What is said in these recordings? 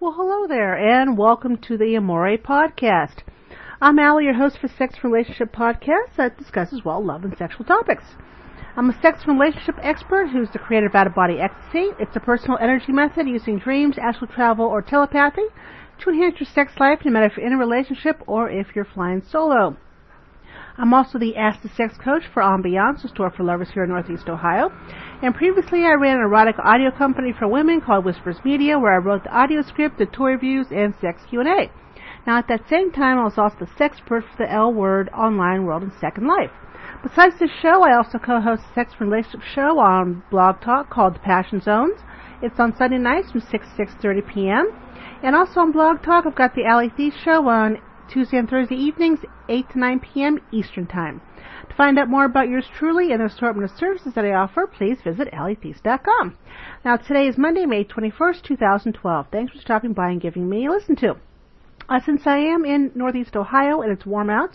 Well, hello there, and welcome to the Amore Podcast. I'm Allie, your host for Sex Relationship Podcast that discusses, well, love and sexual topics. I'm a sex relationship expert who's the creator of Out of Body Ecstasy. It's a personal energy method using dreams, astral travel, or telepathy to enhance your sex life, no matter if you're in a relationship or if you're flying solo. I'm also the Ask the Sex Coach for Ambiance, a store for lovers here in Northeast Ohio. And previously I ran an erotic audio company for women called Whispers Media, where I wrote the audio script, the toy reviews, and sex Q&A. Now at that same time, I was also the sexpert for the L Word online world and Second Life. Besides this show, I also co-host a sex relationship show on Blog Talk called The Passion Zones. It's on Sunday nights from 6 to 6.30 p.m. And also on Blog Talk, I've got the Allie Theiss show on Tuesday and Thursday evenings, 8 to 9 p.m. Eastern Time. To find out more about yours truly and the assortment of services that I offer, please visit AllieTheiss.com. Now, today is Monday, May 21st, 2012. Thanks for stopping by and giving me a listen to. Uh, since I am in Northeast Ohio and it's warm out,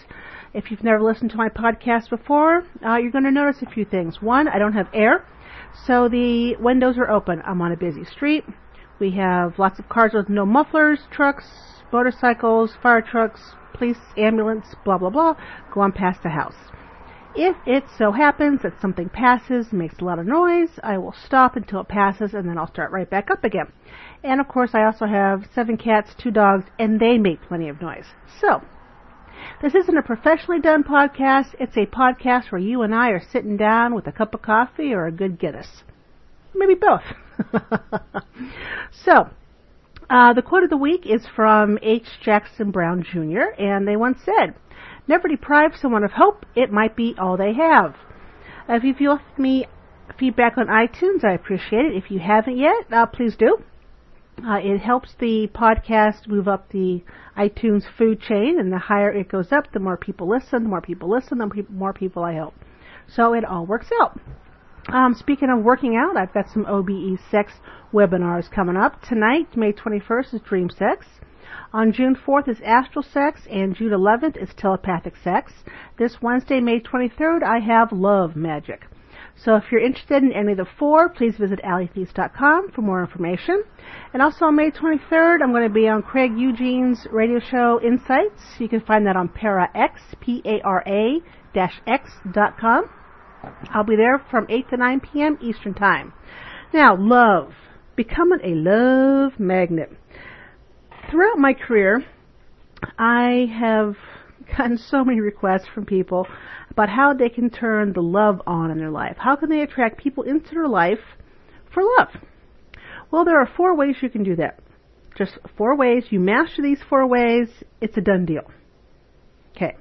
if you've never listened to my podcast before, uh, you're going to notice a few things. One, I don't have air, so the windows are open. I'm on a busy street. We have lots of cars with no mufflers, trucks, motorcycles, fire trucks, police, ambulance, blah blah blah, going past the house. If it so happens that something passes, makes a lot of noise, I will stop until it passes and then I'll start right back up again. And of course I also have seven cats, two dogs, and they make plenty of noise. So, this isn't a professionally done podcast, it's a podcast where you and I are sitting down with a cup of coffee or a good Guinness. Maybe both. so, uh, the quote of the week is from H. Jackson Brown Jr., and they once said, Never deprive someone of hope, it might be all they have. Uh, if you've left me feedback on iTunes, I appreciate it. If you haven't yet, uh, please do. Uh, it helps the podcast move up the iTunes food chain, and the higher it goes up, the more people listen. The more people listen, the more people I help. So it all works out. Um, speaking of working out, I've got some OBE sex webinars coming up. Tonight, May 21st, is Dream Sex. On June 4th is Astral Sex, and June 11th is Telepathic Sex. This Wednesday, May 23rd, I have Love Magic. So if you're interested in any of the four, please visit AllieTheiss.com for more information. And also on May 23rd, I'm going to be on Craig Eugene's radio show Insights. You can find that on ParaX, P-A-R-A-X.com. I'll be there from 8 to 9 p.m. Eastern Time. Now, love. Becoming a love magnet. Throughout my career, I have gotten so many requests from people about how they can turn the love on in their life. How can they attract people into their life for love? Well, there are four ways you can do that. Just four ways. You master these four ways, it's a done deal. Okay.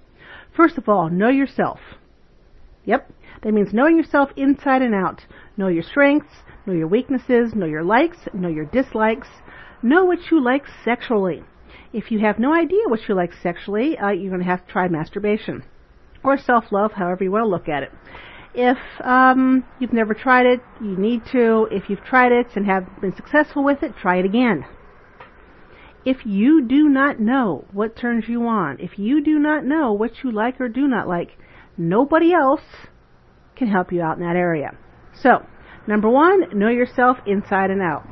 First of all, know yourself. Yep. That means knowing yourself inside and out. Know your strengths, know your weaknesses, know your likes, know your dislikes, know what you like sexually. If you have no idea what you like sexually, uh, you're going to have to try masturbation or self-love, however you want to look at it. If um, you've never tried it, you need to. If you've tried it and have been successful with it, try it again. If you do not know what turns you on, if you do not know what you like or do not like, nobody else can help you out in that area. So, number one, know yourself inside and out.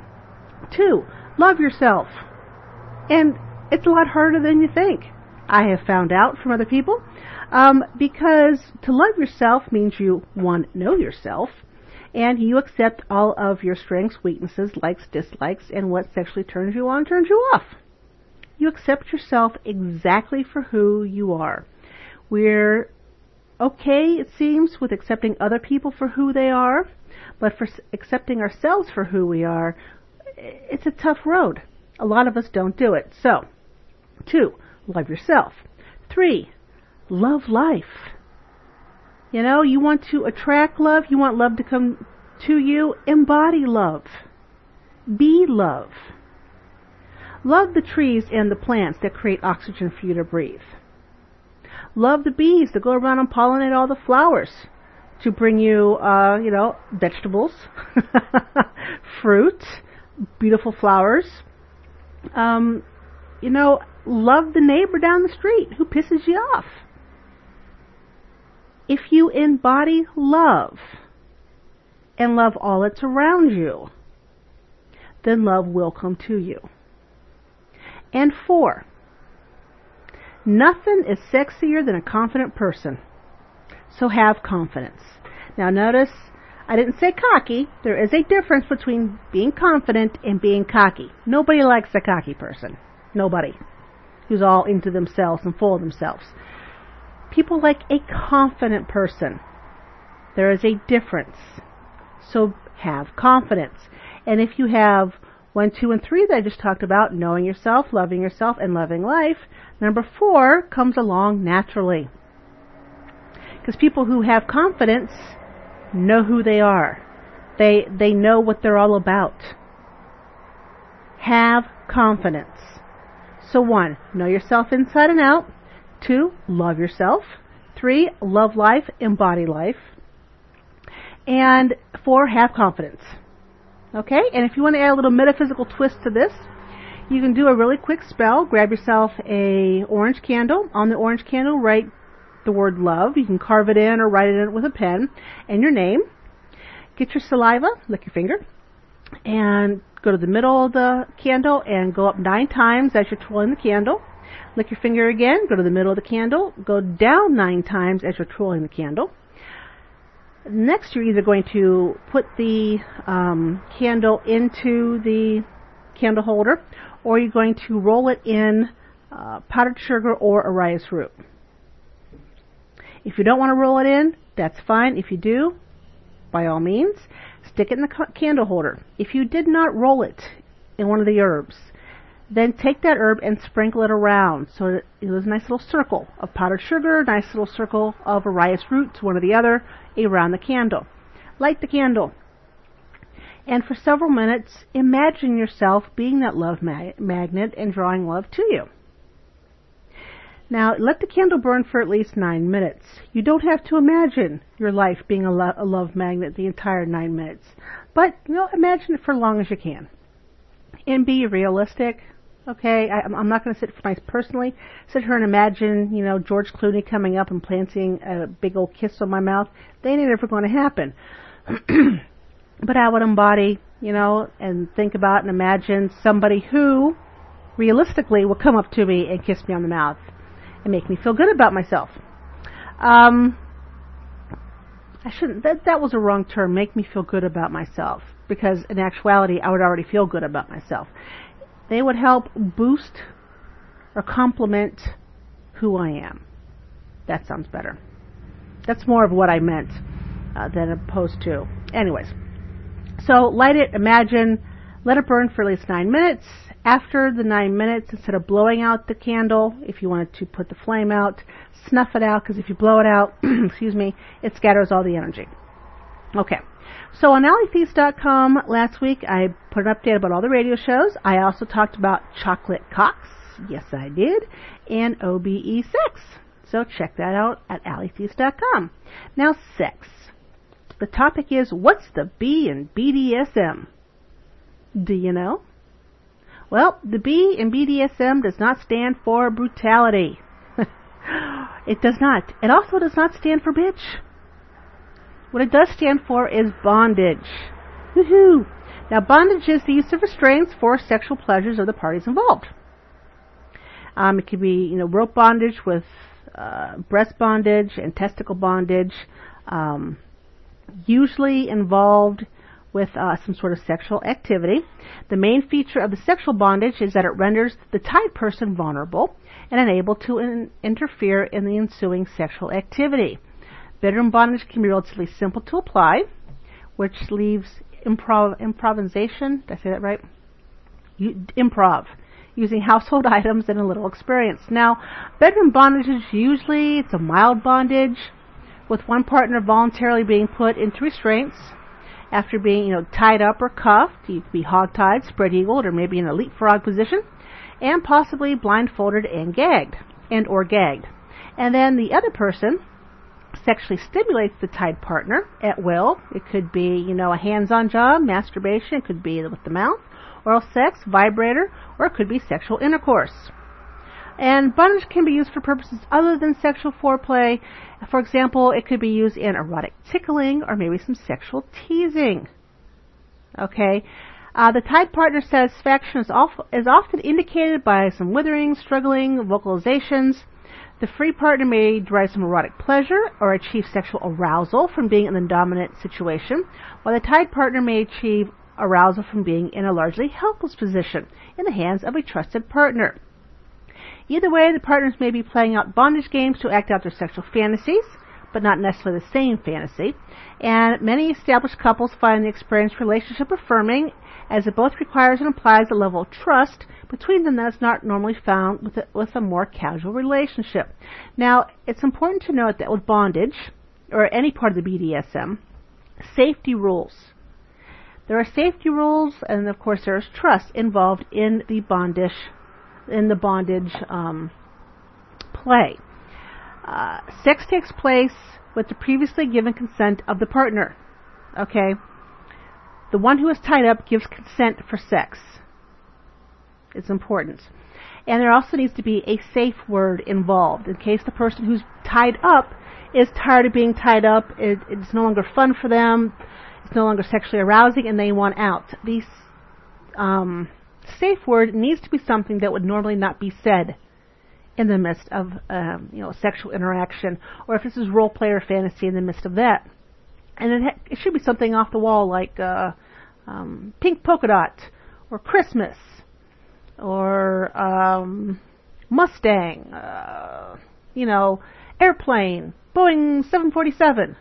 Two, love yourself. And it's a lot harder than you think. I have found out from other people. Um, because to love yourself means you, one, know yourself, and you accept all of your strengths, weaknesses, likes, dislikes, and what sexually turns you on, turns you off. You accept yourself exactly for who you are. We're okay, it seems, with accepting other people for who they are, but for accepting ourselves for who we are, it's a tough road. A lot of us don't do it. So, two, love yourself. Three, love life. You know, you want to attract love, you want love to come to you, embody love. Be love. Love the trees and the plants that create oxygen for you to breathe. Love the bees that go around and pollinate all the flowers to bring you, uh, you know, vegetables, fruit, beautiful flowers. Um, you know, love the neighbor down the street who pisses you off. If you embody love and love all that's around you, then love will come to you. And four, nothing is sexier than a confident person. So have confidence. Now notice, I didn't say cocky. There is a difference between being confident and being cocky. Nobody likes a cocky person. Nobody. Who's all into themselves and full of themselves. People like a confident person. There is a difference. So have confidence. And if you have one, two, and three that I just talked about, knowing yourself, loving yourself, and loving life, number four comes along naturally. Because people who have confidence know who they are. They, they know what they're all about. Have confidence. So one, know yourself inside and out. Two, love yourself. Three, love life, embody life. And four, have confidence. Okay? And if you want to add a little metaphysical twist to this, you can do a really quick spell. Grab yourself a orange candle. On the orange candle, write the word love. You can carve it in or write it in with a pen and your name. Get your saliva, lick your finger, and go to the middle of the candle and go up nine times as you're twirling the candle. Lick your finger again, go to the middle of the candle, go down nine times as you're twirling the candle. Next, you're either going to put the um, candle into the candle holder, or you're going to roll it in uh, powdered sugar or orris root. If you don't want to roll it in, that's fine. If you do, by all means, stick it in the candle holder. If you did not roll it in one of the herbs, then take that herb and sprinkle it around so it was a nice little circle of powdered sugar, nice little circle of orris roots, one or the other, around the candle. Light the candle. And for several minutes, imagine yourself being that love ma- magnet and drawing love to you. Now, let the candle burn for at least nine minutes. You don't have to imagine your life being a, lo- a love magnet the entire nine minutes, but you know, imagine it for as long as you can. And be realistic. Okay, I, am not going to sit for my personally sit here and imagine, you know, George Clooney coming up and planting a big old kiss on my mouth. They ain't ever going to happen. but I would embody, you know, and think about and imagine somebody who, realistically, will come up to me and kiss me on the mouth and make me feel good about myself. Um, I shouldn't. That that was a wrong term. Make me feel good about myself because in actuality, I would already feel good about myself. They would help boost or complement who I am. That sounds better. That's more of what I meant uh, than opposed to. Anyways, so light it, imagine, let it burn for at least nine minutes. After the nine minutes, instead of blowing out the candle, if you wanted to put the flame out, snuff it out, because if you blow it out, excuse me, it scatters all the energy. Okay. So on AllieFeast.com last week, I put an update about all the radio shows. I also talked about chocolate cocks. Yes, I did. And OBE sex. So check that out at AllieFeast.com. Now, sex. The topic is what's the B in BDSM? Do you know? Well, the B in BDSM does not stand for brutality. it does not. It also does not stand for bitch. What it does stand for is bondage. Woohoo! Now, bondage is the use of restraints for sexual pleasures of the parties involved. Um, it could be, you know, rope bondage with uh, breast bondage and testicle bondage, um, usually involved with uh, some sort of sexual activity. The main feature of the sexual bondage is that it renders the tied person vulnerable and unable to in- interfere in the ensuing sexual activity. Bedroom bondage can be relatively simple to apply, which leaves improv improvisation. Did I say that right? You, improv using household items and a little experience. Now, bedroom bondage is usually it's a mild bondage with one partner voluntarily being put into restraints after being, you know, tied up or cuffed. You could be hogtied, spread eagled, or maybe in a leapfrog position, and possibly blindfolded and gagged, and or gagged. And then the other person sexually stimulates the tied partner at will. It could be, you know, a hands-on job, masturbation. It could be with the mouth, oral sex, vibrator, or it could be sexual intercourse. And bondage can be used for purposes other than sexual foreplay. For example, it could be used in erotic tickling or maybe some sexual teasing. Okay? Uh, the tied partner satisfaction is, is often indicated by some withering, struggling vocalizations. The free partner may derive some erotic pleasure or achieve sexual arousal from being in the dominant situation, while the tied partner may achieve arousal from being in a largely helpless position in the hands of a trusted partner. Either way, the partners may be playing out bondage games to act out their sexual fantasies, but not necessarily the same fantasy. And many established couples find the experience relationship affirming as it both requires and implies a level of trust between them that is not normally found with a, with a more casual relationship. Now, it's important to note that with bondage, or any part of the BDSM, safety rules. There are safety rules, and of course, there is trust involved in the bondage, in the bondage um, play. Uh, sex takes place with the previously given consent of the partner. Okay? The one who is tied up gives consent for sex. It's important. And there also needs to be a safe word involved in case the person who's tied up is tired of being tied up, it, it's no longer fun for them, it's no longer sexually arousing, and they want out. The um, safe word needs to be something that would normally not be said in the midst of um, you know sexual interaction, or if this is role player fantasy in the midst of that. And it, ha- it should be something off the wall like uh, um, pink polka dot, or Christmas, or um, Mustang, uh, you know, airplane, Boeing 747.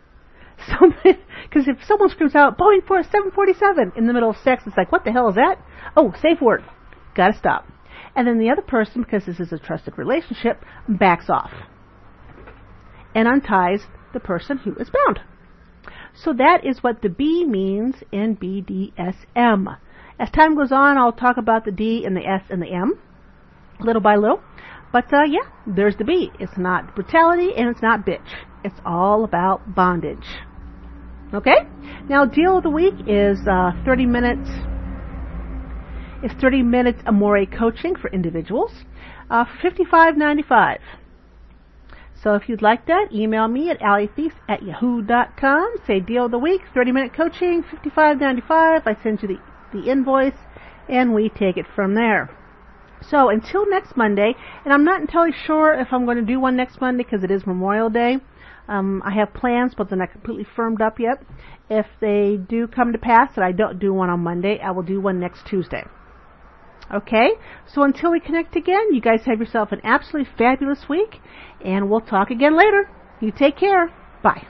Because if someone screams out Boeing for 747 in the middle of sex, it's like, what the hell is that? Oh, safe word. Gotta stop and then the other person, because this is a trusted relationship, backs off and unties the person who is bound. So that is what the B means in BDSM. As time goes on, I'll talk about the D and the S and the M, little by little. But uh, yeah, there's the B. It's not brutality and it's not bitch. It's all about bondage. Okay? Now, deal of the week is uh, 30 minutes is 30 minutes Amore coaching for individuals uh, for $55.95. So if you'd like that, email me at alleythief at yahoo.com. Say deal of the week, 30 minute coaching, $55.95. I send you the, the invoice and we take it from there. So until next Monday, and I'm not entirely sure if I'm going to do one next Monday because it is Memorial Day. Um, I have plans, but they're not completely firmed up yet. If they do come to pass that I don't do one on Monday, I will do one next Tuesday. Okay? So until we connect again, you guys have yourself an absolutely fabulous week, and we'll talk again later. You take care. Bye.